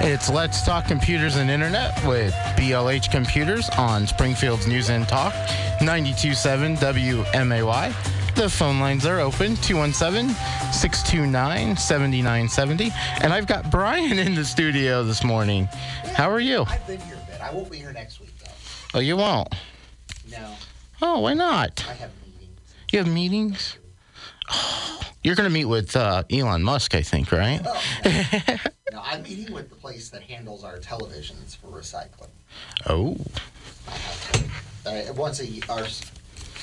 It's Let's Talk Computers and Internet with BLH Computers on Springfield's News and Talk, 92.7 WMAY. The phone lines are open, 217 629 7970. And I've got Brian in the studio this morning. How are you? I've been here a bit. I won't be here next week, though. Oh, you won't? No, Oh, why not? I have meetings. You have meetings? Oh, you're going to meet with uh, Elon Musk, I think, right? No, I'm meeting with the place that handles our televisions for recycling. Oh, Uh, once a year, our,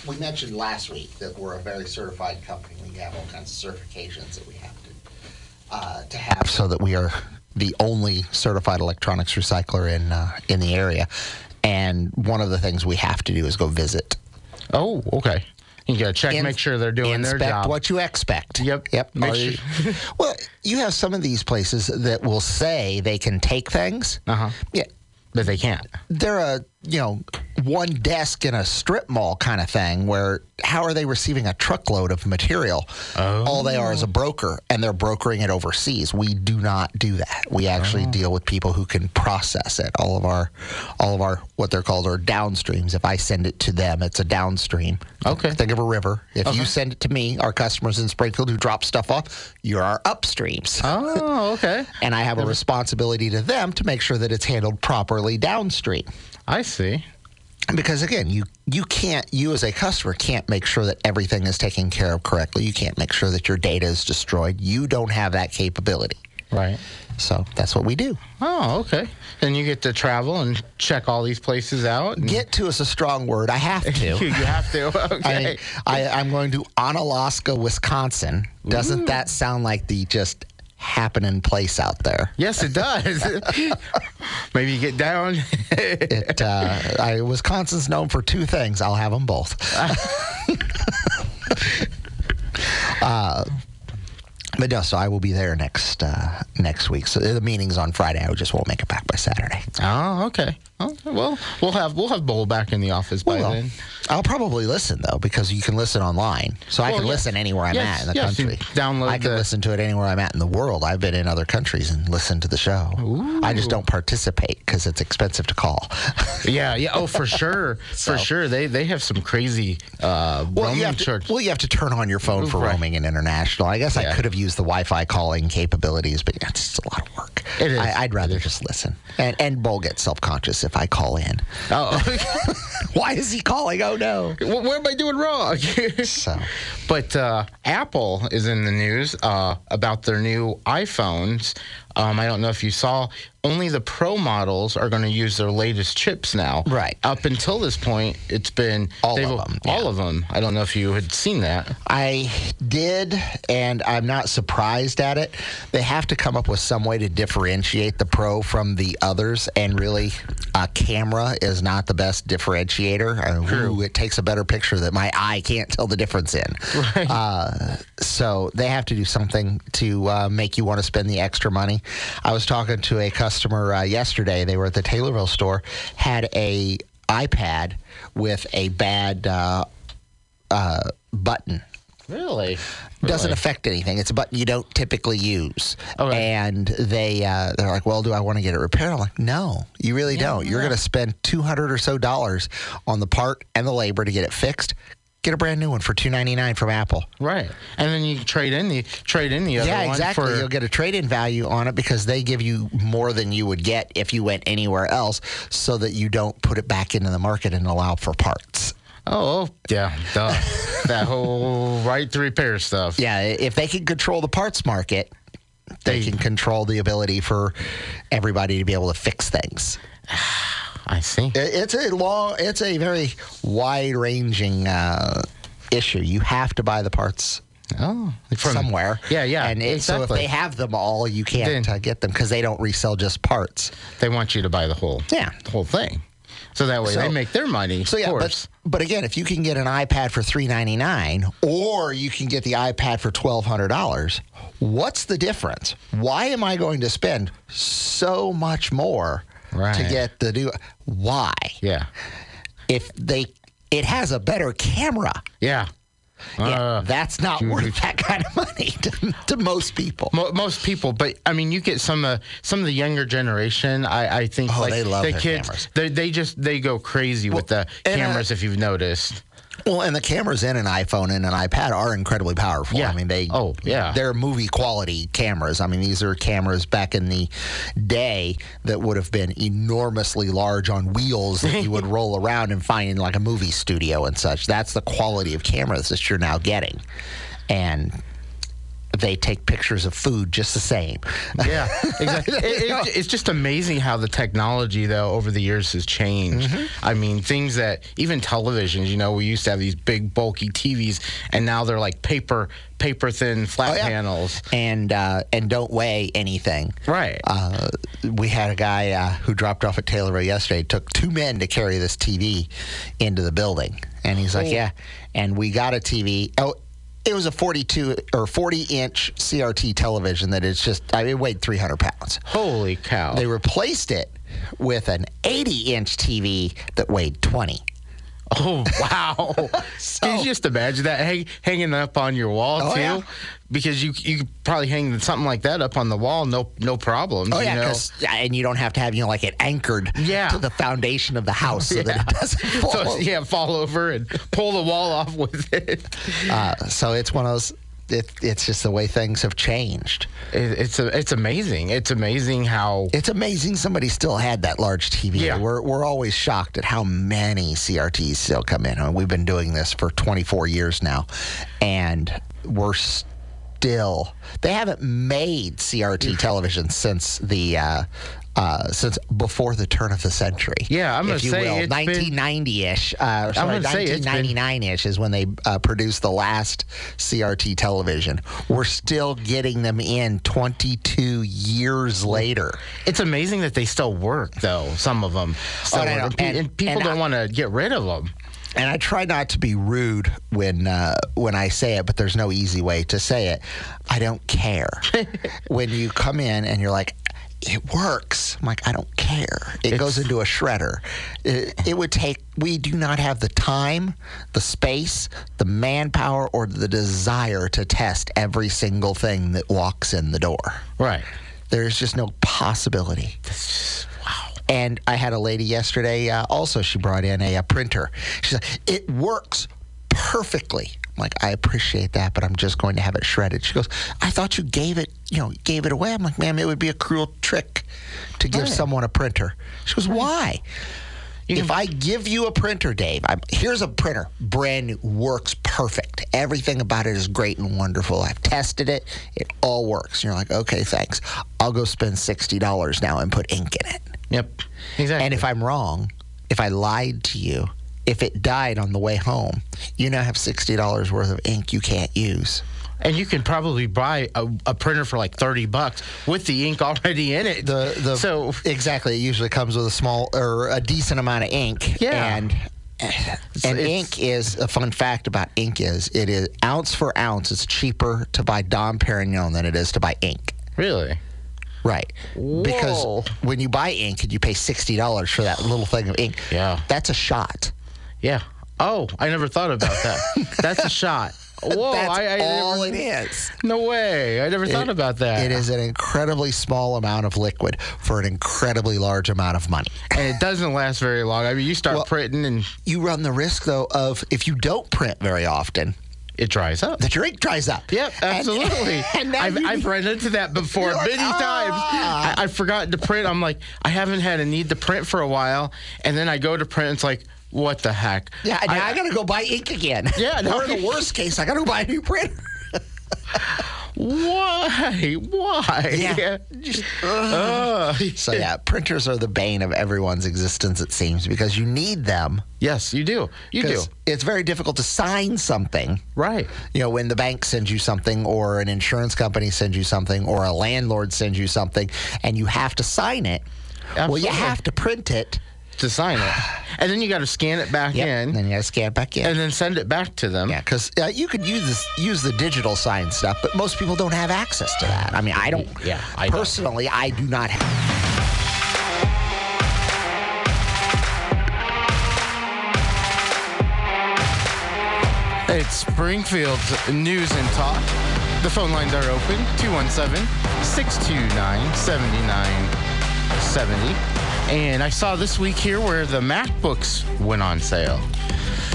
we mentioned last week that we're a very certified company. We have all kinds of certifications that we have to uh, to have, so that we are the only certified electronics recycler in uh, in the area. And one of the things we have to do is go visit. oh, okay. You got to check, In- make sure they're doing their job. what you expect. Yep. Yep. Make sure- well, you have some of these places that will say they can take things. Uh huh. Yeah. But they can't. They're a, you know, one desk in a strip mall kind of thing where how are they receiving a truckload of material? All they are is a oh. broker and they're brokering it overseas. We do not do that. We actually oh. deal with people who can process it. All of our all of our what they're called are downstreams. If I send it to them, it's a downstream. Okay. Think of a river. If you send it to me, our customers in Springfield who drop stuff off, you're our upstreams. Oh, okay. And I have a responsibility to them to make sure that it's handled properly downstream. I see. Because again, you you can't you as a customer can't make sure that everything is taken care of correctly. You can't make sure that your data is destroyed. You don't have that capability. Right. So that's what we do. Oh, okay. Then you get to travel and check all these places out. Get to is a strong word. I have to. you, have to. Okay. I, I'm going to Onalaska, Wisconsin. Doesn't that sound like the just happening place out there? yes, it does. Maybe you get down. It, uh, I, Wisconsin's known for two things. I'll have them both. uh, but no, so I will be there next uh, next week. So the meeting's on Friday. I just won't make it back by Saturday. oh, okay. Oh, well, we'll have we'll have Bull back in the office by Well, then. I'll probably listen though because you can listen online, so I can yeah. listen anywhere I'm Yes, at in the yes, country. download I can the- listen to it anywhere I'm at in the world. I've been in other countries and listened to the show. Ooh. I just don't participate because it's expensive to call. Yeah, yeah. Oh, for sure, So- for sure. They they have some crazy uh, Well, roaming you have to, well, you have to turn on your phone for Right. roaming and international. I guess I could have used the Wi-Fi calling capabilities, but yeah, it's just a lot of work. It is. I, I'd rather just listen. And and Bull gets self-conscious if I call in. oh, Why is he calling? Oh no! what, what am I doing wrong? So But uh, Apple is in the news uh, about their new iPhones. Um, I don't know if you saw. Only the Pro models are going to use their latest chips now. Right. Up until this point, it's been All of 'em, All yeah. of them. I don't know if you had seen that. I did, and I'm not surprised at it. They have to come up with some way to differentiate the Pro from the others, and really, a camera is not the best differentiator. Uh, ooh, it takes a better picture that my eye can't tell the difference in. Right. Uh, so they have to do something to uh, make you want to spend the extra money. I was talking to a customer uh, yesterday. They were at the Taylorville store, had a iPad with a bad uh, uh, button Really? doesn't Really? affect anything. It's a button you don't typically use. Okay. And they uh, they're like, well, do I want to get it repaired? I'm like, no, you really don't. You're going to spend two hundred or so dollars on the part and the labor to get it fixed. Get a brand new one for two ninety nine from Apple. Right. And then you trade in the trade in the other yeah, one exactly. for You'll get a trade in value on it because they give you more than you would get if you went anywhere else, so that you don't put it back into the market and allow for parts. Oh, oh, yeah, duh. that whole right to repair stuff. Yeah, if they can control the parts market, they They- can control the ability for everybody to be able to fix things. I see. It- It's a long, it's a very wide ranging uh, issue. You have to buy the parts Oh, from- somewhere. Yeah, yeah. And it, so if they have them all, you can't Then- uh, get them because they don't resell just parts. they want you to buy the whole, Yeah. the whole thing. So that way So- they make their money. So yeah, but but again, if you can get an iPad for three ninety nine, or you can get the iPad for twelve hundred dollars, what's the difference? Why am I going to spend so much more to get the new? Why? yeah, If they, it has a better camera. yeah. Yeah, Uh, that's not worth that kind of money to, to most people. Mo- most people, but I mean, you get some uh, some of the younger generation. I, I think Oh, like they love the kids. cameras. They, they just they go crazy with the uh, cameras. if you've noticed, Well, and the cameras in an iPhone and an iPad are incredibly powerful. Yeah. I mean, they Oh, yeah. they're movie quality cameras. I mean, these are cameras back in the day that would have been enormously large on wheels that you would roll around and find in like a movie studio and such. That's the quality of cameras that you're now getting, and they take pictures of food just the same. yeah, exactly. It- it- it's just amazing how the technology, though, over the years has changed. Mm-hmm. I mean, things that even televisions. You know, we used to have these big, bulky TVs, and now they're like paper, paper thin, flat Oh, yeah. panels. and uh, and don't weigh anything. Right. Uh, we had a guy uh, who dropped off at Taylorville yesterday. It took two men to carry this TV into the building, and he's like, Oh. "Yeah." And we got a TV. Oh, it was a 42 or 40 inch CRT television that is just. I mean, it weighed 300 pounds. Holy cow! They replaced it with an 80 inch TV that weighed 20. Oh wow! Can you just imagine that hang, hanging up on your wall Oh, too? yeah. Because you you could probably hang something like that up on the wall, no no problems. Oh yeah, know? 'cause- yeah, and you don't have to have you know like it anchored Yeah. to the foundation of the house so that it doesn't fall. So, yeah, fall over and pull the wall off with it. Uh, so it's one of those. It, it's just the way things have changed. It- It's a, it's amazing. It's amazing how It's amazing somebody still had that large TV. Yeah. We're, we're always shocked at how many CRTs still come in. I mean, we've been doing this for 24 years now, and we're still. They haven't made CRT television since the. Uh, uh, since before the turn of the century, Yeah, I'm if you say will, it's been- 1990-ish. Uh, sorry, gonna say it's been- 1999-ish is when they uh, produced the last CRT television. We're still getting them in 22 years later. it's amazing that they still work though. Some of them, still Oh, work. know. And, And- and people and don't want to get rid of them. and I try not to be rude when uh, when I say it, but there's no easy way to say it. I don't care when you come in and you're like. It works. I'm like, I don't care. It goes into a shredder. It, it would take, we do not have the time, the space, the manpower, or the desire to test every single thing that walks in the door. Right. There's just no possibility. Wow. And I had a lady yesterday. Uh, also, she brought in a, a printer. She said it works perfectly. I'm like, I appreciate that, but I'm just going to have it shredded. She goes, I thought you gave it, you know, gave it away. I'm like, ma'am, it would be a cruel trick to give Right. someone a printer. She goes, why? if I give you a printer, Dave, I'm, here's a printer, brand new, works perfect. Everything about it is great and wonderful. I've tested it; it all works. And you're like, okay, thanks. I'll go spend sixty dollars now and put ink in it. Yep. Exactly. And if I'm wrong, if I lied to you, if it died on the way home, you now have $60 worth of ink you can't use. And you can probably buy a, a printer for like thirty bucks with the ink already in it. The the so exactly, it usually comes with a small or a decent amount of ink. Yeah. And and it's- ink is a fun fact about ink is it is ounce for ounce. It's cheaper to buy Dom Perignon than it is to buy ink. really, Right. Whoa. Because when you buy ink and you pay sixty dollars for that little thing of ink, Yeah. that's a shot. Yeah. Oh, I never thought about that. That's a shot. Whoa, that's I, I all never, it is. No way. I never thought about that. It is an incredibly small amount of liquid for an incredibly large amount of money. and it doesn't last very long. I mean, you start Well- printing and You run the risk, though, of if you don't print very often, it dries up. that your ink dries up. Yep, absolutely. And, now I've, you I've run into that before like, many times. "Ah." I, I've forgotten to print. I'm like, I haven't had a need to print for a while, and then I go to print. It's like, what the heck? yeah, now I, got to go buy ink again. Yeah, no. or in the worst case, I got to go buy a new printer. Why? Why? Yeah. Just, uh, So yeah, printers are the bane of everyone's existence. It seems because you need them. yes, you do. You do. It's very difficult to sign something. Right. You know, when the bank sends you something, or an insurance company sends you something, or a landlord sends you something, and you have to sign it. Absolutely. Well, you have to print it. To sign it, and then you got to scan it back Yep. in, And Then you got to scan it back in. and then send it back to them. Yeah, because uh, you could use this, use the digital sign stuff, but most people don't have access to that. I mean, I don't. Yeah, I don't. personally, I do not. have It's Springfield's News and Talk. The phone lines are open 217 629 7970. And I saw this week here where the MacBooks went on sale.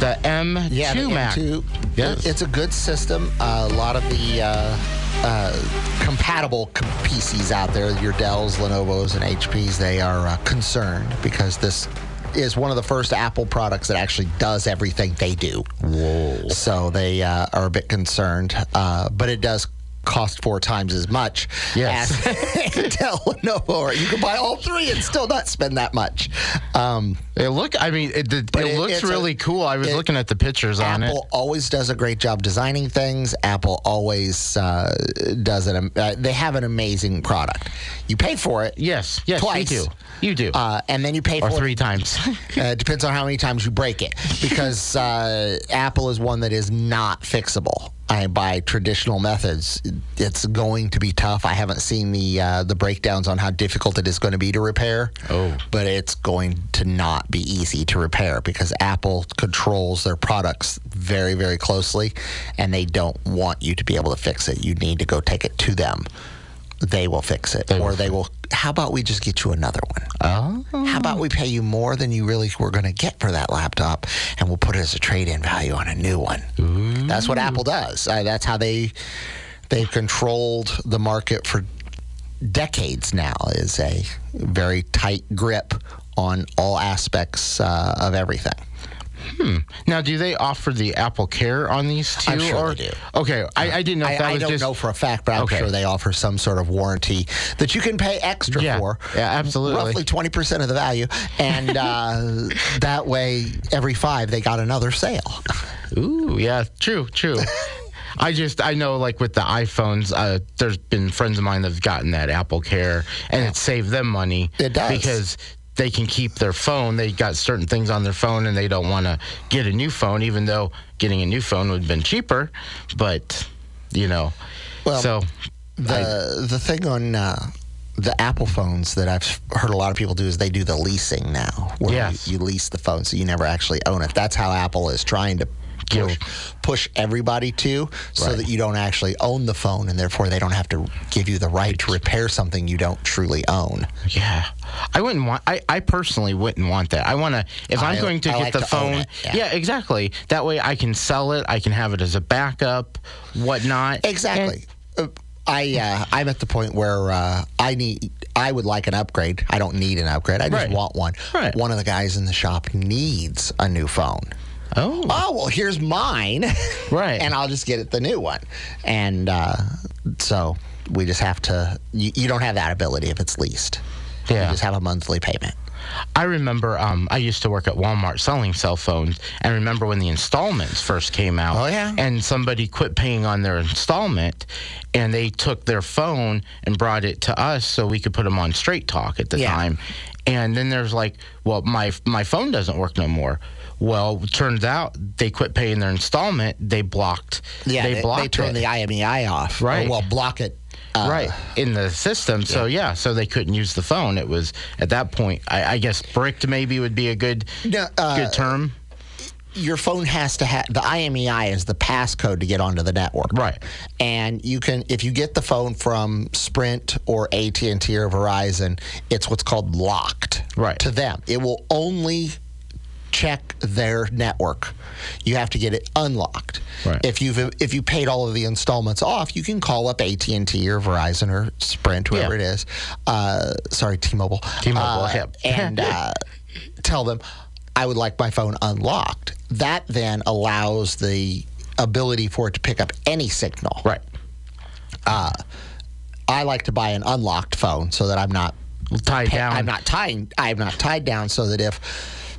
The M2 Yeah, the Mac. M2, Yes. it's a good system. Uh, a lot of the uh, uh, compatible PCs out there, your Dells, Lenovo's, and HPs, they are uh, concerned because this is one of the first Apple products that actually does everything they do. Whoa! So they uh, are a bit concerned, uh, but it does cost four times as much Yes. as Dell, Lenovo, or you can buy all three and still not spend that much. Um, It look. I mean, it, it, it looks it's a- really cool. I was it- looking at the pictures on it. Apple always does a great job designing things. Apple always uh, does it. Uh, they have an amazing product. You pay for it. Yes, yes, Twice. you do. You do. Uh, and then you pay or for three it. times. Uh, it depends on how many times you break it, because uh, Apple is one that is not fixable. I, by traditional methods, it's going to be tough. I haven't seen the uh, the breakdowns on how difficult it is going to be to repair. Oh. but it's going to not be easy to repair because Apple controls their products very, very closely, and they don't want you to be able to fix it. You need to go take it to them. They will fix it, They or will they will. How about we just get you another one? oh. How about we pay you more than you really were going to get for that laptop, and we'll put it as a trade-in value on a new one? That's what Apple does. Uh, that's how they they've controlled the market for decades now. Is a very tight grip on all aspects uh, of everything. Now, do they offer the Apple Care on these two? I'm sure or, they do. Okay, I, I didn't know if I, that I don't just. know for a fact, but I'm Okay. sure they offer some sort of warranty that you can pay extra Yeah. for. Yeah, absolutely. Roughly 20% of the value. And uh, that way, every five, they got another sale. Ooh, yeah, true, true. I just I know like with the iPhones, uh, there's been friends of mine that've gotten that Apple Care, and it saved them money. It does. because they can keep their phone. They got certain things on their phone, and they don't want to get a new phone, even though getting a new phone would have been cheaper. But you know, Well, so The the thing on uh, the Apple phones that I've heard a lot of people do is they do the leasing now, where Yes. you, you lease the phone, so you never actually own it. That's how Apple is trying to push, push everybody to, so Right. that you don't actually own the phone, and therefore they don't have to give you the right to repair something you don't truly own. Yeah, I wouldn't want. I, I personally wouldn't want that. I want to. If I- I'm going to I get like the to phone, yeah. yeah. exactly. That way I can sell it. I can have it as a backup, whatnot. Exactly. Uh, I uh, I'm at the point where uh, I need I would like an upgrade. I don't need an upgrade. I just Right. want one. Right. One of the guys in the shop needs a new phone. Oh, Oh well, here's mine. Right. and I'll just get it the new one. And uh, so we just have to. You, you don't have that ability if it's leased. Yeah. You just have a monthly payment. I remember um, I used to work at Walmart selling cell phones, and remember when the installments first came out. Oh, yeah. And somebody quit paying on their installment, and they took their phone and brought it to us so we could put them on Straight Talk at the Yeah. time. And then there's like, well, my my phone doesn't work no more. Well, turns out they quit paying their installment. They blocked. Yeah, they they, blocked they turn it. the IMEI off. Right. Or, well, block it. Uh, right in the system. So yeah, so they couldn't use the phone. It was at that point. I, I guess bricked maybe would be a good No, uh, good term. your phone has to have the IMEI is the passcode to get onto the network. Right. And you can if you get the phone from Sprint or AT&T or Verizon, it's what's called locked Right. to them. It will only check their network. You have to get it unlocked. Right. If you've if you paid all of the installments off, you can call up AT and T or Verizon or Sprint, whoever Yeah. it is. Uh, sorry, T-Mobile. T-Mobile, Uh, yep. and uh, tell them I would like my phone unlocked. That then allows the ability for it to pick up any signal. Right. uh, I like to buy an unlocked phone so that I'm not Tied down. I'm not tying. I'm not tied down so that if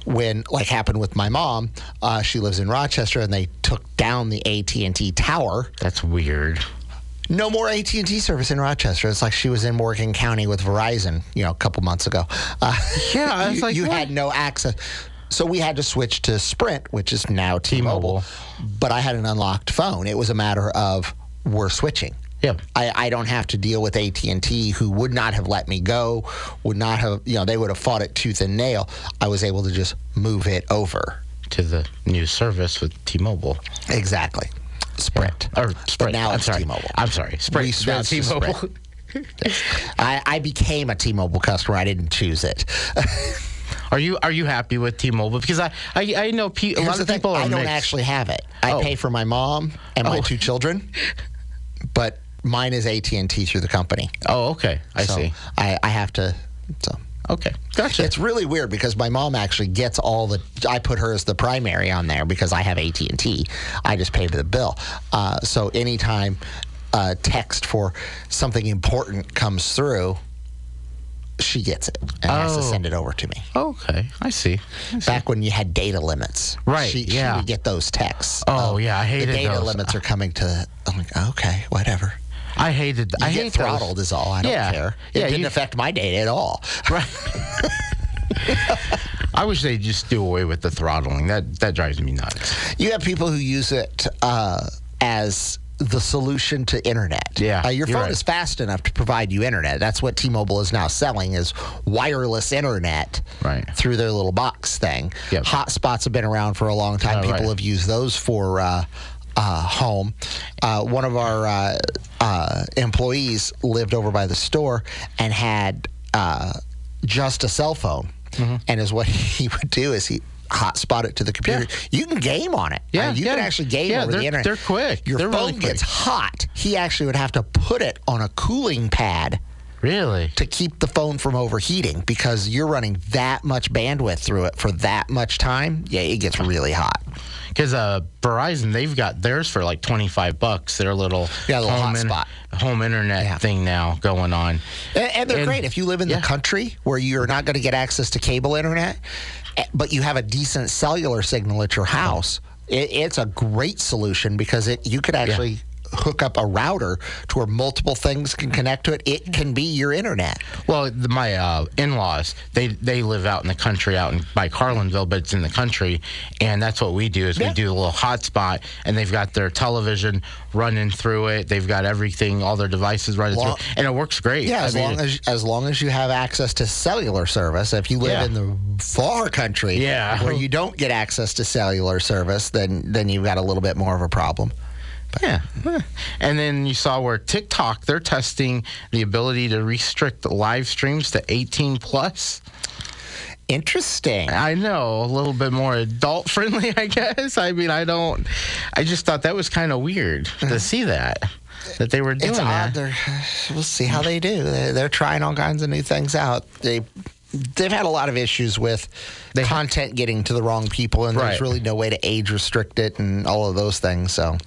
when like happened with my mom, uh, she lives in Rochester and they took down the AT and T tower. That's weird. No more AT and T service in Rochester. It's like she was in Morgan County with Verizon, you know, a couple months ago. Uh, Yeah, I was you, like, you had no access. So we had to switch to Sprint, which is now T-Mobile. T-Mobile. But I had an unlocked phone. It was a matter of we're switching. Yeah. I, I don't have to deal with AT and T, who would not have let me go, would not have, you know, they would have fought it tooth and nail. I was able to just move it over. To the new service with T-Mobile. Exactly, Sprint. Or Sprint. now I'm it's sorry. T-Mobile. I'm sorry. Sprint. Switched to T-Mobile. I, I became a T-Mobile customer. I didn't choose it. Are you are you happy with T-Mobile? Because I I, I know pe- a lot of people are I don't mixed. actually have it. I Oh. pay for my mom and my Oh. two children, but mine is AT and T through the company. Oh, okay. I So see. I, I have to. So Okay, gotcha. It's really weird because my mom actually gets all the. I put her as the primary on there because I have AT and T. I just pay the bill. Uh, so anytime a text for something important comes through, she gets it and has to Oh. send it over to me. okay, I see. I see. Back when you had data limits, Right, She, yeah. she would get those texts. Oh, yeah, I hate it. the data those. limits are coming to. I'm like, okay, whatever. I hated. You I get hate throttled those. is all. I don't Yeah. care. It Yeah, didn't you- affect my data at all. Right. I wish they'd just do away with the throttling. That that drives me nuts. You have people who use it uh, as the solution to internet. Yeah, uh, your phone right. is fast enough to provide you internet. That's what T-Mobile is now selling is wireless internet Right. through their little box thing. Yep. Hotspots have been around for a long time. Oh, people right. have used those for. Uh, uh, home. Uh, one of our uh, uh, employees lived over by the store and had uh, just a cell phone. Mm-hmm. And is what he would do is he hotspot it to the computer. You can game on it. Yeah, Uh, you yeah. can actually game Yeah, over the internet. they're quick. Your They're phone really quick. gets hot. He actually would have to put it on a cooling pad Really? to keep the phone from overheating because you're running that much bandwidth through it for that much time. Yeah, it gets really hot. Because uh, Verizon, they've got theirs for like twenty five bucks. Their little Yeah, little home, hotspot. home internet Yeah. thing now going on. And, and they're And- great if you live in yeah. the country where you're not going to get access to cable internet, eh, but you have a decent cellular signal at your house. It, it's a great solution because it you could actually hook up a router to where multiple things can connect to it. It can be your internet. Well, the, my uh, in-laws, they they live out in the country, out in by Carlinville, but it's in the country, and that's what we do. Is Yeah. we do a little hotspot, and they've got their television running through it. They've got everything, all their devices running Long- through, and it works great. Yeah, I as mean, long as as long as you have access to cellular service. If you live Yeah. in the far country, Yeah. where you don't get access to cellular service, then then you've got a little bit more of a problem. Yeah. And then you saw where TikTok, they're testing the ability to restrict live streams to 18 plus. Interesting. I know, a little bit more adult friendly, I guess. I mean, I don't, I just thought that was kind of weird to uh-huh. see that, that they were doing It's that. odd. They're, we'll see how they do. They're, they're trying all kinds of new things out. They they've had a lot of issues with They- content getting to the wrong people, and there's really no way to age restrict it and all of those things. So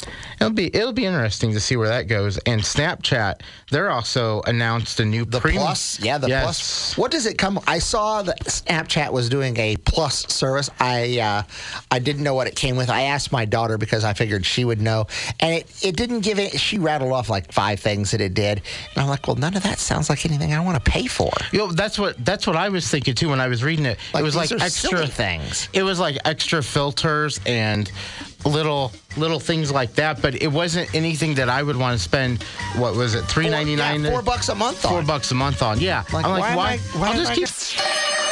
It'll be, it'll be interesting to see where that goes. And Snapchat, they're also announced a new the premium. plus, yeah, the Yes. plus. What does it come? I saw that Snapchat was doing a plus service. I uh, I didn't know what it came with. I asked my daughter because I figured she would know, and it, it didn't give it. She rattled off like five things that it did, and I'm like, well, none of that sounds like anything I want to pay for. You know, that's what that's what I was thinking too when I was reading it. Like, it was like extra things. It was like extra filters and little little things like that, but it wasn't anything that I would want to spend. What was it? Three ninety nine. Yeah, four bucks a month. Four on. bucks a month on. Yeah. Like, I'm like, why why? I- why I'll just I keep.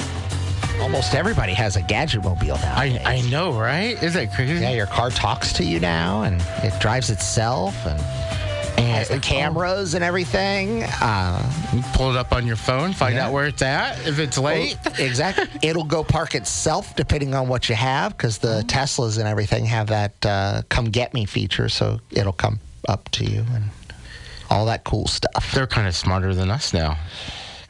Almost everybody has a gadget mobile now. I I know, right? Is that crazy? yeah, your car talks to you now, and it drives itself, and has the cameras and everything. Uh, You pull it up on your phone, find Yeah. out where it's at. If it's late, exactly. It'll go park itself depending on what you have because the Teslas and everything have that uh, come get me feature. So it'll come up to you and all that cool stuff. they're kind of smarter than us now,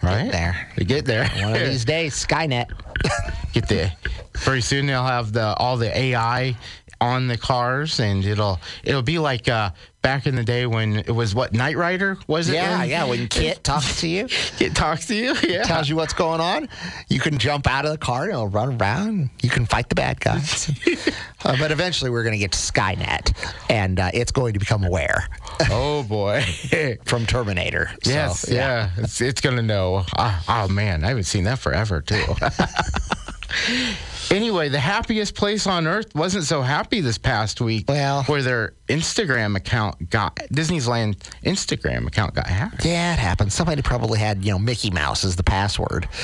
right? there. They get there. One of these days, Skynet. get there. very soon they'll have the all the AI on the cars and it'll it'll be like uh back in the day when it was what Knight Rider was it? Yeah, when- yeah. When KITT talks to you, It talks to you. Yeah. tells you what's going on, you can jump out of the car and it'll run around. You can fight the bad guys. uh, but eventually, we're going to get to Skynet, and uh, it's going to become aware oh boy. from Terminator. So, yes. yeah. It's it's gonna know. Oh, oh man, I haven't seen that forever too. Anyway, the happiest place on earth wasn't so happy this past week. Well- where their Instagram account got Disneyland's Instagram account got hacked. Yeah, it happened. Somebody probably had, you know, Mickey Mouse as the password.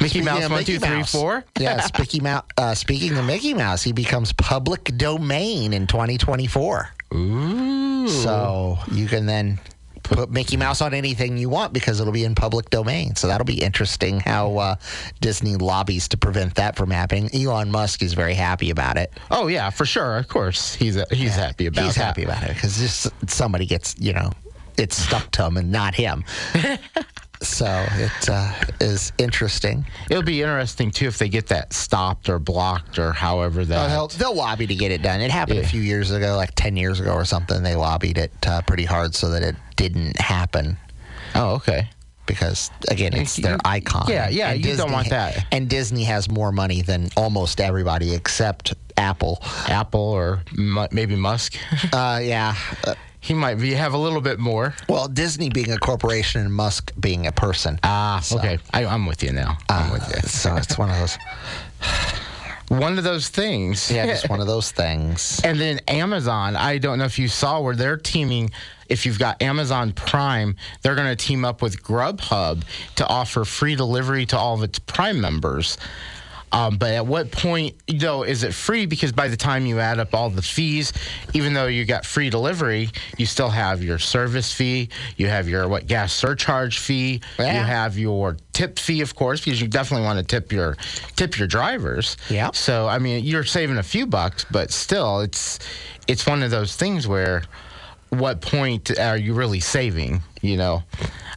Mickey Speaking Mouse one Mickey two three four. yes, Mickey Mouse. Uh, speaking of Mickey Mouse, he becomes public domain in 2024. Ooh. So you can then put Mickey Mouse on anything you want because it'll be in public domain. So that'll be interesting how uh, Disney lobbies to prevent that from happening. Elon Musk is very happy about it. Oh yeah, for sure. Of course, he's uh, he's happy about. He's that. happy about it because just somebody gets, you know, it's stuck to him and not him. so it uh, is interesting. It'll be interesting too if they get that stopped or blocked or however that. Uh, they'll, they'll lobby to get it done. It happened a few years ago, like 10 years ago or something. They lobbied it uh, pretty hard so that it didn't happen oh, okay. because, again, it's their icon. Yeah, yeah, you don't want that. And Disney has more money than almost everybody except Apple. Apple or maybe Musk. Uh, yeah. He might be have a little bit more. well, Disney being a corporation and Musk being a person. Ah, So- okay. I, I'm with you now. I'm Uh, with you. so it's one of those, One of those things. yeah, just one of those things. And then Amazon, I don't know if you saw where they're teaming. If you've got Amazon Prime, they're going to team up with Grubhub to offer free delivery to all of its Prime members. Um, but at what point, though, is it free? Because by the time you add up all the fees, even though you got free delivery, you still have your service fee, you have your what gas surcharge fee, you have your tip fee, of course, because you definitely want to tip your tip your drivers. Yeah. So I mean, you're saving a few bucks, but still, it's it's one of those things where, what point are you really saving? You know,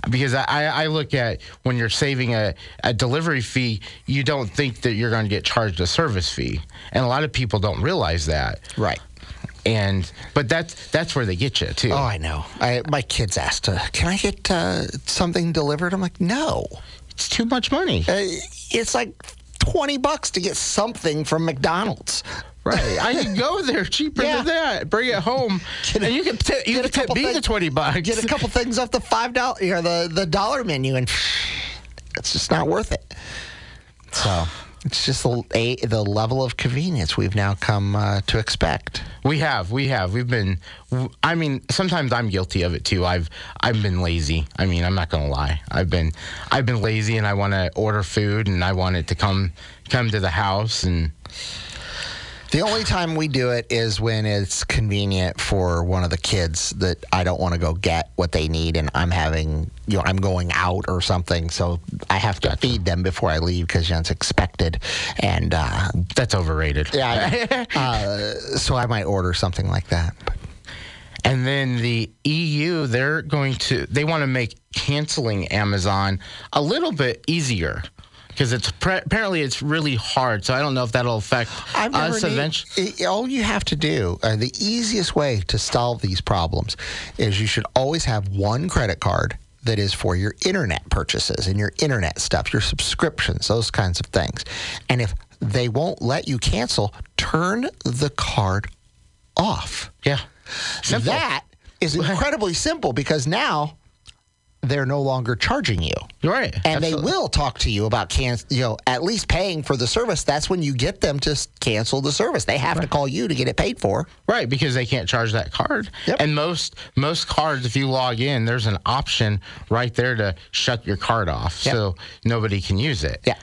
because I, I look at when you're saving a, a delivery fee, you don't think that you're going to get charged a service fee, and a lot of people don't realize that. Right. And but that's that's where they get you too. Oh, I know. I, my kids asked, uh, "Can I get uh, something delivered?" I'm like, "No." It's too much money. Uh, it's like twenty bucks to get something from McDonald's. Right. I can go there cheaper Yeah. than that. Bring it home, Get a- and you can t- you can tip me the twenty bucks. Get a couple things off the five dollar, you know, the the dollar menu, and it's just not worth it. So it's just the, a, the level of convenience we've now come uh, to expect. We have, we have, we've been. I mean, sometimes I'm guilty of it too. I've, I've been lazy. I mean, I'm not gonna lie. I've been, I've been lazy, and I want to order food, and I want it to come, come to the house, and The only time we do it is when it's convenient for one of the kids that I don't want to go get what they need, and I'm having, you know, I'm going out or something, so I have to feed them before I leave because you know, it's expected, and uh, that's overrated. yeah, uh, so I might order something like that. But And then the EU, they're going to, they want to make canceling Amazon a little bit easier. Because it's pre- apparently it's really hard, so I don't know if that'll affect I've never us need- eventually. i- all you have to do, uh, the easiest way to solve these problems is you should always have one credit card that is for your internet purchases and your internet stuff, your subscriptions, those kinds of things. And if they won't let you cancel, turn the card off. Yeah, Simple. That is incredibly simple because now they're no longer charging you. Right, And Absolutely. they will talk to you about can you know at least paying for the service. That's when you get them to cancel the service. They have to call you to get it paid for. Right, because they can't charge that card. Yep. And most most cards, if you log in, there's an option right there to shut your card off, Yep. so nobody can use it. Yeah.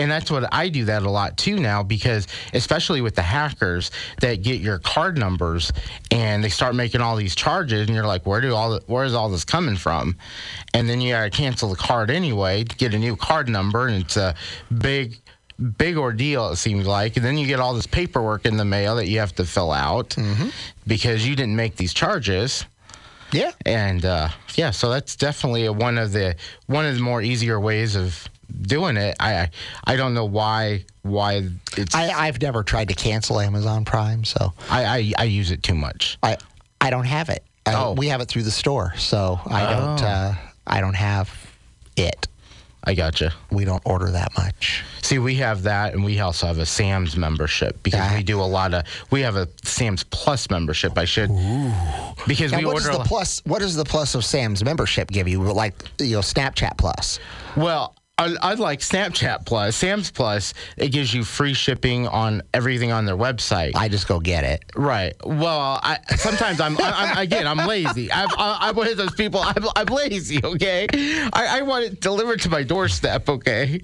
And that's what I do that a lot too now because especially with the hackers that get your card numbers and they start making all these charges and you're like, where do all the, where is all this coming from? And then you gotta cancel the card anyway, get a new card number, and it's a big big ordeal it seems like and then you get all this paperwork in the mail that you have to fill out because you didn't make these charges Yeah. and uh, yeah, so that's definitely a, one of the one of the more easier ways of doing it. I I, I don't know why why it's I, I, I've never tried to cancel Amazon Prime, so I, I use it too much. I I don't have it. I, Oh. We have it through the store, so I don't Oh. uh, I don't have it. I gotcha. We don't order that much. See, we have that, and we also have a Sam's membership because we do a lot of. We have a Sam's Plus membership. I should Ooh. because Now, we what does order. a the plus? What does the plus of Sam's membership give you? Like you know, Snapchat Plus. Well, I, like Snapchat Plus, Sam's Plus. It gives you free shipping on everything on their website. I just go get it. Right. Well, I sometimes I'm, I, I'm again I'm lazy. I'm, I- I'm one of those people. I'm, I'm lazy. Okay. I, I want it delivered to my doorstep. Okay.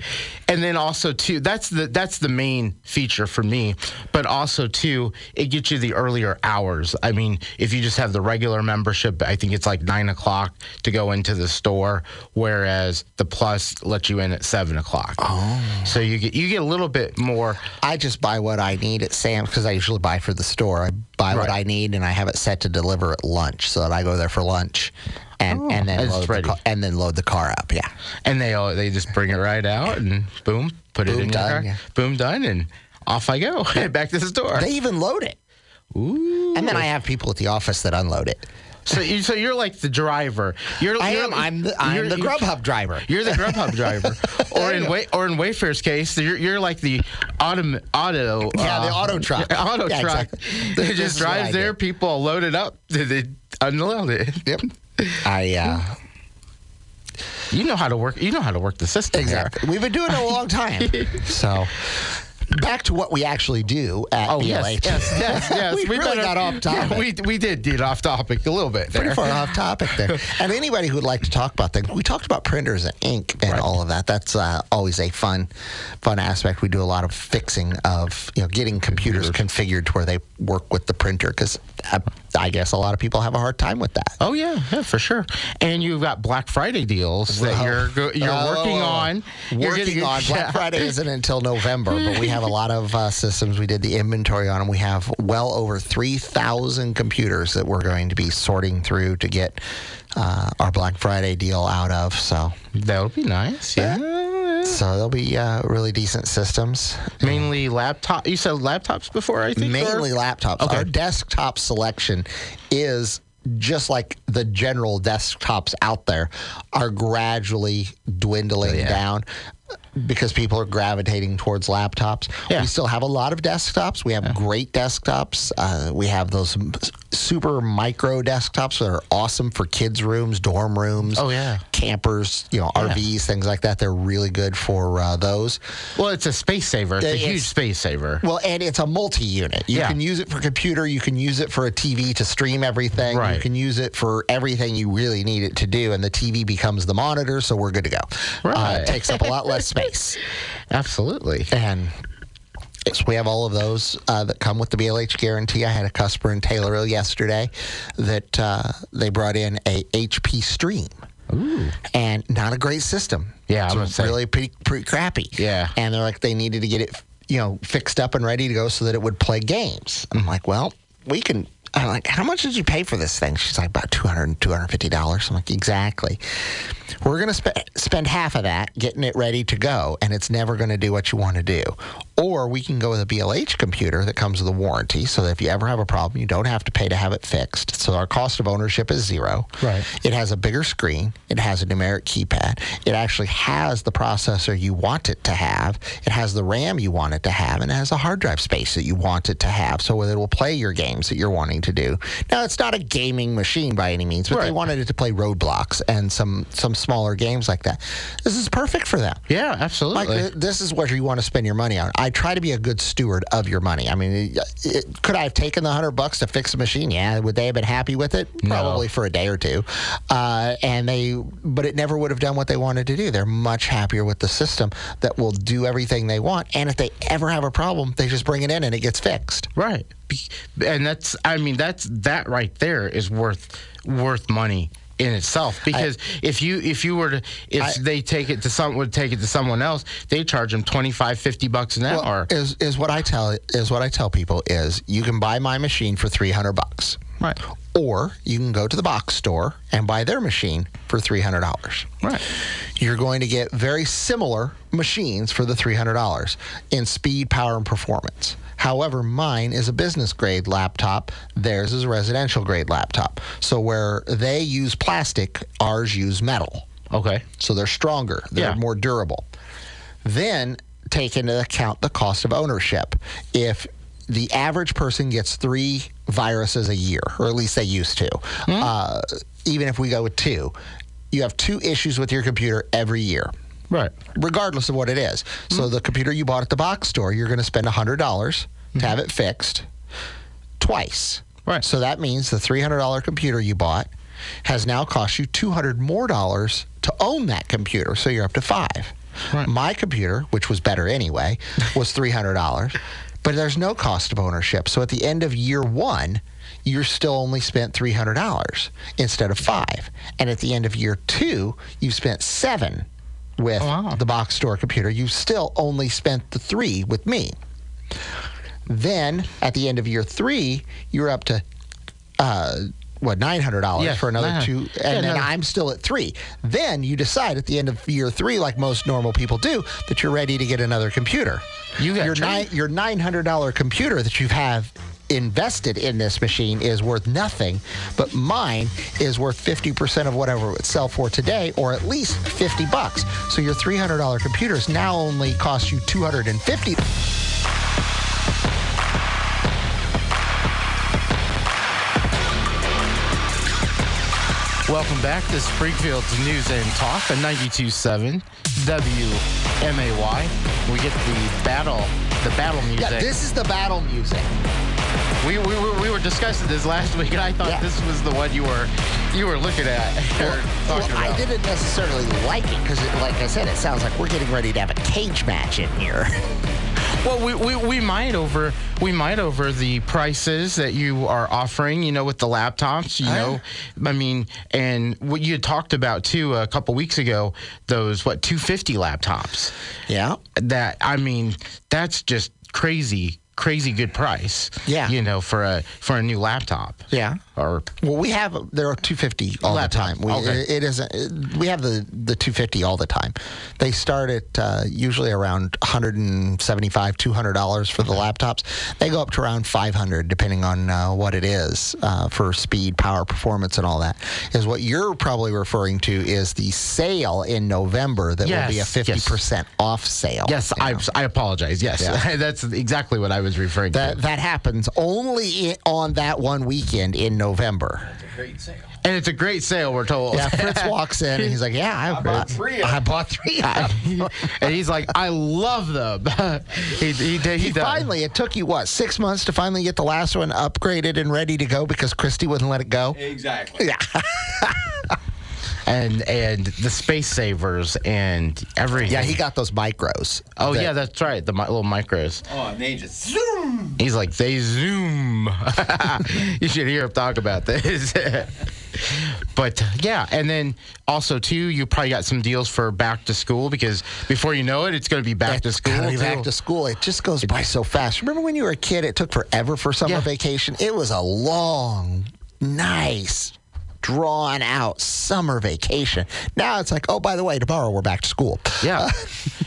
And then also too, that's the that's the main feature for me. But also too, it gets you the earlier hours. I mean, if you just have the regular membership, I think it's like nine o'clock to go into the store, whereas the plus lets you in at seven o'clock. Oh. So you get you get a little bit more. I just buy what I need at Sam's because I usually buy for the store. I buy what I need and I have it set to deliver at lunch, so that I go there for lunch, and oh, and then load the ready. and then load the car up. Yeah. and they all they just bring it right out and boom, put it in done, your car. yeah. Boom, done, and off I go back to the store. They even load it. Ooh. And then I have people at the office that unload it. So you so you're like the driver. You're I you're, am. I'm the, I'm the Grubhub driver. You're the Grubhub driver, or in Way, or in Wayfair's case, you're, you're like the auto auto Yeah, the uh, auto truck. auto Yeah, truck. exactly. This just is what I drives there. People load it up. They unload it. Yep. I uh, You know how to work. You know how to work the system. here. exactly. We've been doing it a long time. so. Back to what we actually do at Oh BLH. yes, yes, yes, yes. we, really better- got off topic. Yeah, we we did get off topic a little bit there. pretty far off topic there. And anybody who would like to talk about things, we talked about printers and ink and Right. all of that. That's uh, always a fun, fun aspect. We do a lot of fixing of you know getting computers configured to where they work with the printer because I, I guess a lot of people have a hard time with that. Oh yeah, yeah, for sure. And you've got Black Friday deals that you're go- you're Oh, working on. You're Working getting- on Black. Friday isn't until November, but we have a lot of uh, systems. We did the inventory on them. We have well over three thousand computers that we're going to be sorting through to get uh, our Black Friday deal out of. So, That'll be nice. Yeah. So they'll be uh, really decent systems. Mainly laptop. You said laptops before, I think. or- Mainly laptops. Okay. Our desktop selection is just like the general desktops out there are gradually dwindling Yeah. down because people are gravitating towards laptops. Yeah. We still have a lot of desktops. We have great desktops. Uh, we have those super micro desktops that are awesome for kids' rooms, dorm rooms. Oh, yeah. Campers, you know, RVs, things like that. They're really good for uh, those. Well, it's a space saver. It's a It's- huge space saver. Well, and it's a multi-unit. You Yeah. can use it for computer. You can use it for a TV to stream everything. Right. You can use it for everything you really need it to do, and the TV becomes the monitor, so we're good to go. Uh, Right. it takes up a lot less space, Absolutely. and so we have all of those uh, that come with the BLH guarantee. I had a customer in Taylorville yesterday that uh, they brought in a HP Stream. And not a great system. Yeah, it's I'm gonna say. really pretty, pretty crappy. Yeah. and they're like they needed to get it, you know, fixed up and ready to go so that it would play games. I'm like, well, we can. I'm like, how much did you pay for this thing? She's like, about $200, $250. I'm like, exactly. We're going to spe- spend half of that getting it ready to go, and it's never going to do what you want to do. Or we can go with a BLH computer that comes with a warranty so that if you ever have a problem, you don't have to pay to have it fixed. So our cost of ownership is zero. Right. It has a bigger screen. It has a numeric keypad. It actually has the processor you want it to have. It has the RAM you want it to have, and it has a hard drive space that you want it to have. So that it will play your games that you're wanting to to do. Now, it's not a gaming machine by any means, but they wanted it to play Roblox and some some smaller games like that. This is perfect for them. Yeah, absolutely. th- this is what you want to spend your money on. I try to be a good steward of your money. I mean, it, it- could I have taken the hundred bucks to fix a machine? Yeah. Would they have been happy with it? Probably for a day or two. Uh, and they, but it never would have done what they wanted to do. They're much happier with the system that will do everything they want. And if they ever have a problem, they just bring it in and it gets fixed. Right. And that's I mean that's that right there is worth worth money in itself because if you if you were to if I- they take it to some would take it to someone else they charge them 25 50 bucks an hour. Is is what I tell is what I tell people is you can buy my machine for three hundred bucks. Right. Or you can go to the box store and buy their machine for three hundred dollars. Right. You're going to get very similar machines for the three hundred dollars in speed, power, and performance. However, mine is a business grade laptop. Theirs is a residential grade laptop. So where they use plastic, ours use metal. Okay. So they're stronger. They're Yeah. more durable. Then take into account the cost of ownership. If the average person gets three viruses a year, or at least they used to, uh, even if we go with two, you have two issues with your computer every year. Right. Regardless of what it is. So, mm-hmm. the computer you bought at the box store, you're going to spend $100 to have mm-hmm. it fixed twice. Right. So that means the $300 computer you bought has now cost you 200 more dollars to own that computer. So you're up to 5. Right. My computer, which was better anyway, was $300, but there's no cost of ownership. So at the end of year 1, you're still only spent $300 instead of 5. And at the end of year 2, you've spent 7 with Oh, wow. the box store computer. You still only spent the 3 with me. Then at the end of year three, you're up to uh, what nine hundred dollars Yeah, for another 900. two, Yeah, and then another- I'm still at three. Then you decide at the end of year three, like most normal people do, that you're ready to get another computer. You got your your nine hundred dollar computer that you have invested in this machine is worth nothing, but mine is worth 50% of whatever it would sell for today, or at least 50 bucks. So your $300 computers now only cost you 250 Welcome back to Springfield's News and Talk on 92.7 WMAY. We get the battle, the battle music. Yeah, this is the battle music. We, we, were, we were discussing this last week, and I thought Yeah. this was the one you were you were looking at or Well, talking I didn't necessarily like it because, like I said, it sounds like we're getting ready to have a cage match in here. Well, we, we, we might over we might over the prices that you are offering. You know, with the laptops. You uh-huh. know, I mean, and what you had talked about too a couple weeks ago. Those what 250 laptops. Yeah. That I mean, that's just crazy, crazy good price. Yeah. You know, for a for a new laptop. Yeah. Or Well, we have there are 250 all Laptop. the time. We, Okay. it, it isn't. it- we have the the 250 all the time. They start at uh, usually around 175, 200 dollars for the laptops. They go up to around 500 depending on uh, what it is uh, for speed, power, performance, and all that. Is what you're probably referring to is the sale in November that will be a Yes, 50 yes. percent off sale. yes, I know. I apologize. Yes, Yeah. that's exactly what I was referring That to. that happens only on that one weekend in November. And it's a great sale. We're told. Yeah, Fritz walks in and he's like, "Yeah, I, bought three. I bought three. and he's like, I love them. he, he, he, He finally, it took you what six months to finally get the last one upgraded and ready to go because Christy wouldn't let it go. Exactly. Yeah, and and the space savers and everything. yeah, he got those micros. Oh that- yeah, that's right. The mi- little micros. Oh, and they just zoom. He's like they zoom. you should hear him talk about this. but yeah, and then also too, you probably got some deals for back to school because before you know it, it's going to be back to It's school. gotta be back to school. It just goes by so fast. Remember when you were a kid? It took forever for summer Yeah. vacation. It was a long, nice, drawn out summer vacation. Now it's like, oh, by the way, tomorrow we're back to school. Yeah. Uh,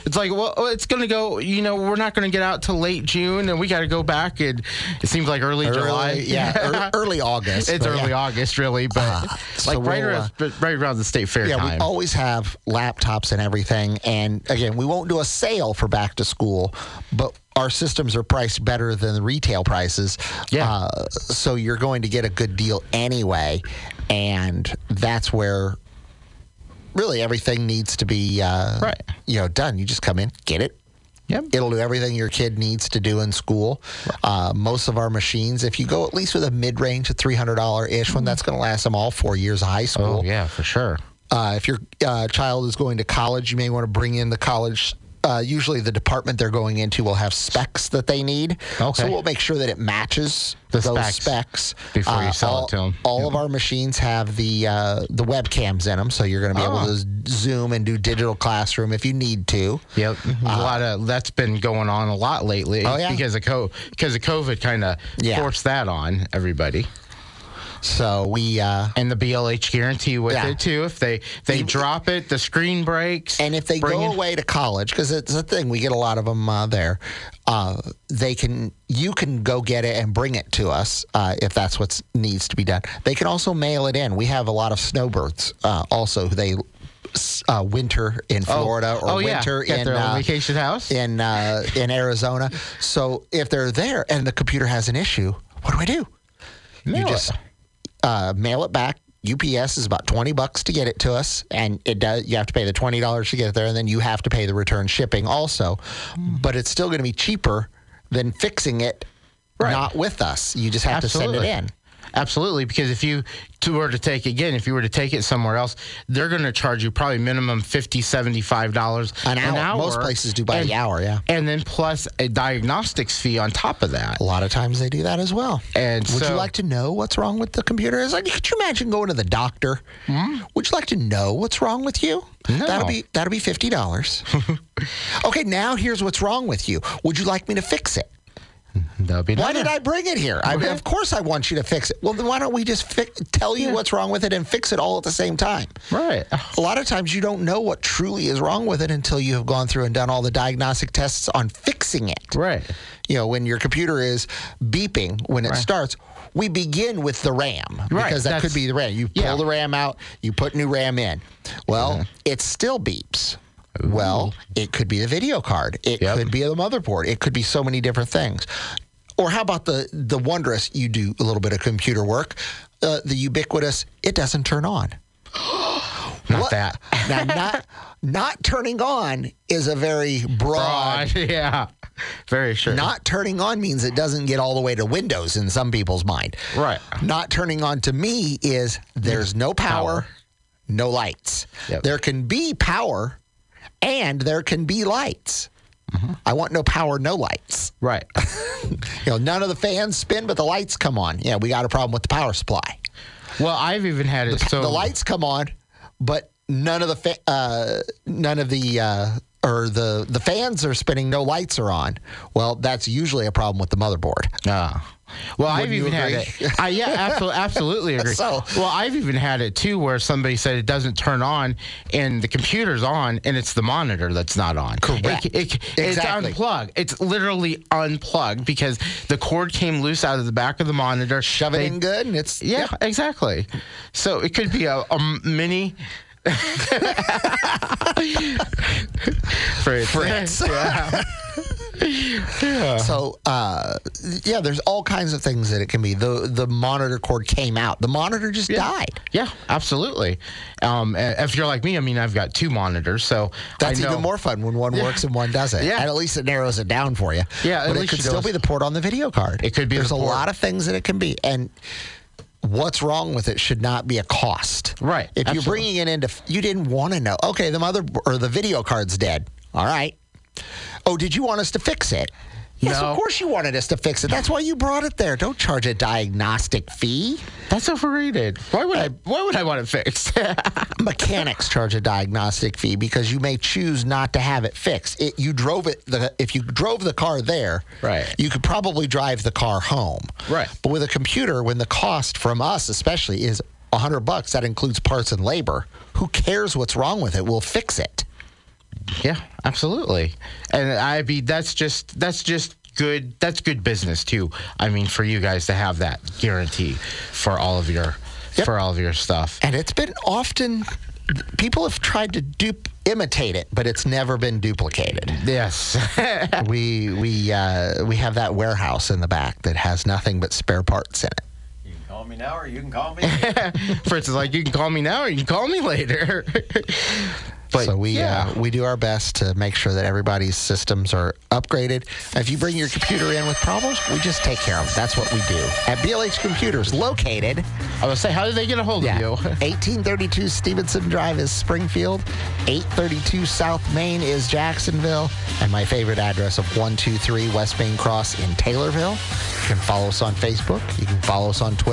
It's like, well, it's going to go. You know, we're not going to get out till late June, and we got to go back. And it seems like early, July. Yeah, ear- early August. It's early yeah. August, really, but Uh, like so right, we'll, around, right around the state fair Yeah, time. we always have laptops and everything. And again, we won't do a sale for back to school, but our systems are priced better than the retail prices. Yeah. Uh, so you're going to get a good deal anyway. And that's where really everything needs to be uh, Right. you know done. You just come in, get it, Yep. It'll do everything your kid needs to do in school. Uh, most of our machines, if you go at least with a mid range, a $300 ish one, that's going to last them all four years of high school. oh yeah, for sure. Uh, if your uh, child is going to college, you may want to bring in the college. Uh, usually, the department they're going into will have specs that they need. Okay. So we'll make sure that it matches The those specs specs, before you Uh, sell it to them. All of our machines have the uh, the webcams in them, so you're going to be Oh. able to zoom and do digital classroom if you need to. Yep, a lot of that's been going on a lot lately. Uh, Oh, yeah? because of co- because of COVID, kind of Yeah. forced that on everybody. So we uh, And the BLH guarantee with Yeah. it too. If they they drop it, the screen breaks. And if they go it- away to college, because it's a thing, we get a lot of them uh, there. Uh, they can, you can go get it and bring it to us uh, if that's what needs to be done. They can also mail it in. We have a lot of snowbirds uh, also who they uh, winter in Florida or oh, winter Get in uh, vacation house. in uh, in Arizona. So if they're there and the computer has an issue, what do I do? Mail you it. Uh, mail it back. UPS is about twenty bucks to get it to us, and it does. You have to pay the twenty dollars to get it there, and then you have to pay the return shipping also. Hmm. But it's still going to be cheaper than fixing it Right. not with us. You just have to send it in. Absolutely, because if you to were to take again, if you were to take it somewhere else, they're going to charge you probably minimum 50 dollars An hour. Most places do by and, the hour, yeah. and then plus a diagnostics fee on top of that. A lot of times they do that as well. And would so- you like to know what's wrong with the computer? Is like, could you imagine going to the doctor? Would you like to know what's wrong with you? Hmm? No. That'll be that'll be fifty dollars. okay, now here's what's wrong with you. Would you like me to fix it? Be Why did I bring it here? I of course I want you to fix it. Well, then why don't we just fi- tell you what's wrong with it and fix it all at the same time? Right. A lot of times you don't know what truly is wrong with it until you have gone through and done all the diagnostic tests on fixing it Right. you know, when your computer is beeping when it starts, we begin with the RAM Right, because that could be the RAM. You pull yeah. the RAM out, you put new RAM in. Well, Uh-huh. it still beeps. Well, it could be the video card. It Yep. could be the motherboard. It could be so many different things. Or how about the the wondrous? You do a little bit of computer work. Uh, the ubiquitous. It doesn't turn on. Not What- that. now, not not turning on is a very broad Broad. Yeah. Very sure. not turning on means it doesn't get all the way to Windows in some people's mind. Right. Not turning on to me is there's no power, Power. no lights. Yep. There can be power and there can be lights. I want no power, no lights. Right. You know, none of the fans spin, but the lights come on. Yeah, we got a problem with the power supply. Well, I've even had it so the lights come on, but none of the fa- uh, none of the uh, or the the fans are spinning. No lights are on. Well, that's usually a problem with the motherboard. Ah. Well, I've Wouldn't you even had it. I, yeah, absolutely, absolutely agree. So- well, I've even had it too, where somebody said it doesn't turn on, and the computer's on, and it's the monitor that's not on. Correct. It, it, It's unplugged. It's literally unplugged because the cord came loose out of the back of the monitor. Shove it They- in good, and it's Yeah, exactly. So it could be a, a mini. Fritz. Fritz. Yeah. So, uh, yeah, there's all kinds of things that it can be. The the monitor cord came out. The monitor just died. Yeah, absolutely. Um, if you're like me, I mean, I've got two monitors, so That's I know, even more fun when one works and one doesn't. Yeah. And at least it narrows it down for you. Yeah, but it could still be the port on the video card. It could be There's the a lot of things that it can be, and what's wrong with it should not be a cost. Right, If you're bringing it into, you didn't want to know. Okay, the mother or the video card's dead. All right. Oh, did you want us to fix it? Yes, No. of course you wanted us to fix it. That's why you brought it there. Don't charge a diagnostic fee. That's overrated. Why would I? Why would I want it fixed? mechanics charge a diagnostic fee because you may choose not to have it fixed. It, you drove it the if you drove the car there, Right. You could probably drive the car home, Right. But with a computer, when the cost from us especially is a hundred bucks, that includes parts and labor. Who cares what's wrong with it? We'll fix it. Yeah, absolutely. And I mean, that's just that's just good. That's good business too. I mean, for you guys to have that guarantee for all of your Yep. for all of your stuff. And it's been often people have tried to dupe imitate it, but it's never been duplicated. Yes. we we uh, we have that warehouse in the back that has nothing but spare parts in it. You can call me now or you can call me. Fritz is like, you can call me now or you can call me later. but so we yeah. uh, we do our best to make sure that everybody's systems are upgraded. If you bring your computer in with problems, we just take care of them. That's what we do at BLH Computers, located. I was gonna say, how did they get a hold Yeah. of you? 1832 Stevenson Drive is Springfield. 832 South Main is Jacksonville. And my favorite address of 123 West Main Cross in Taylorville. You can follow us on Facebook. You can follow us on Twitter.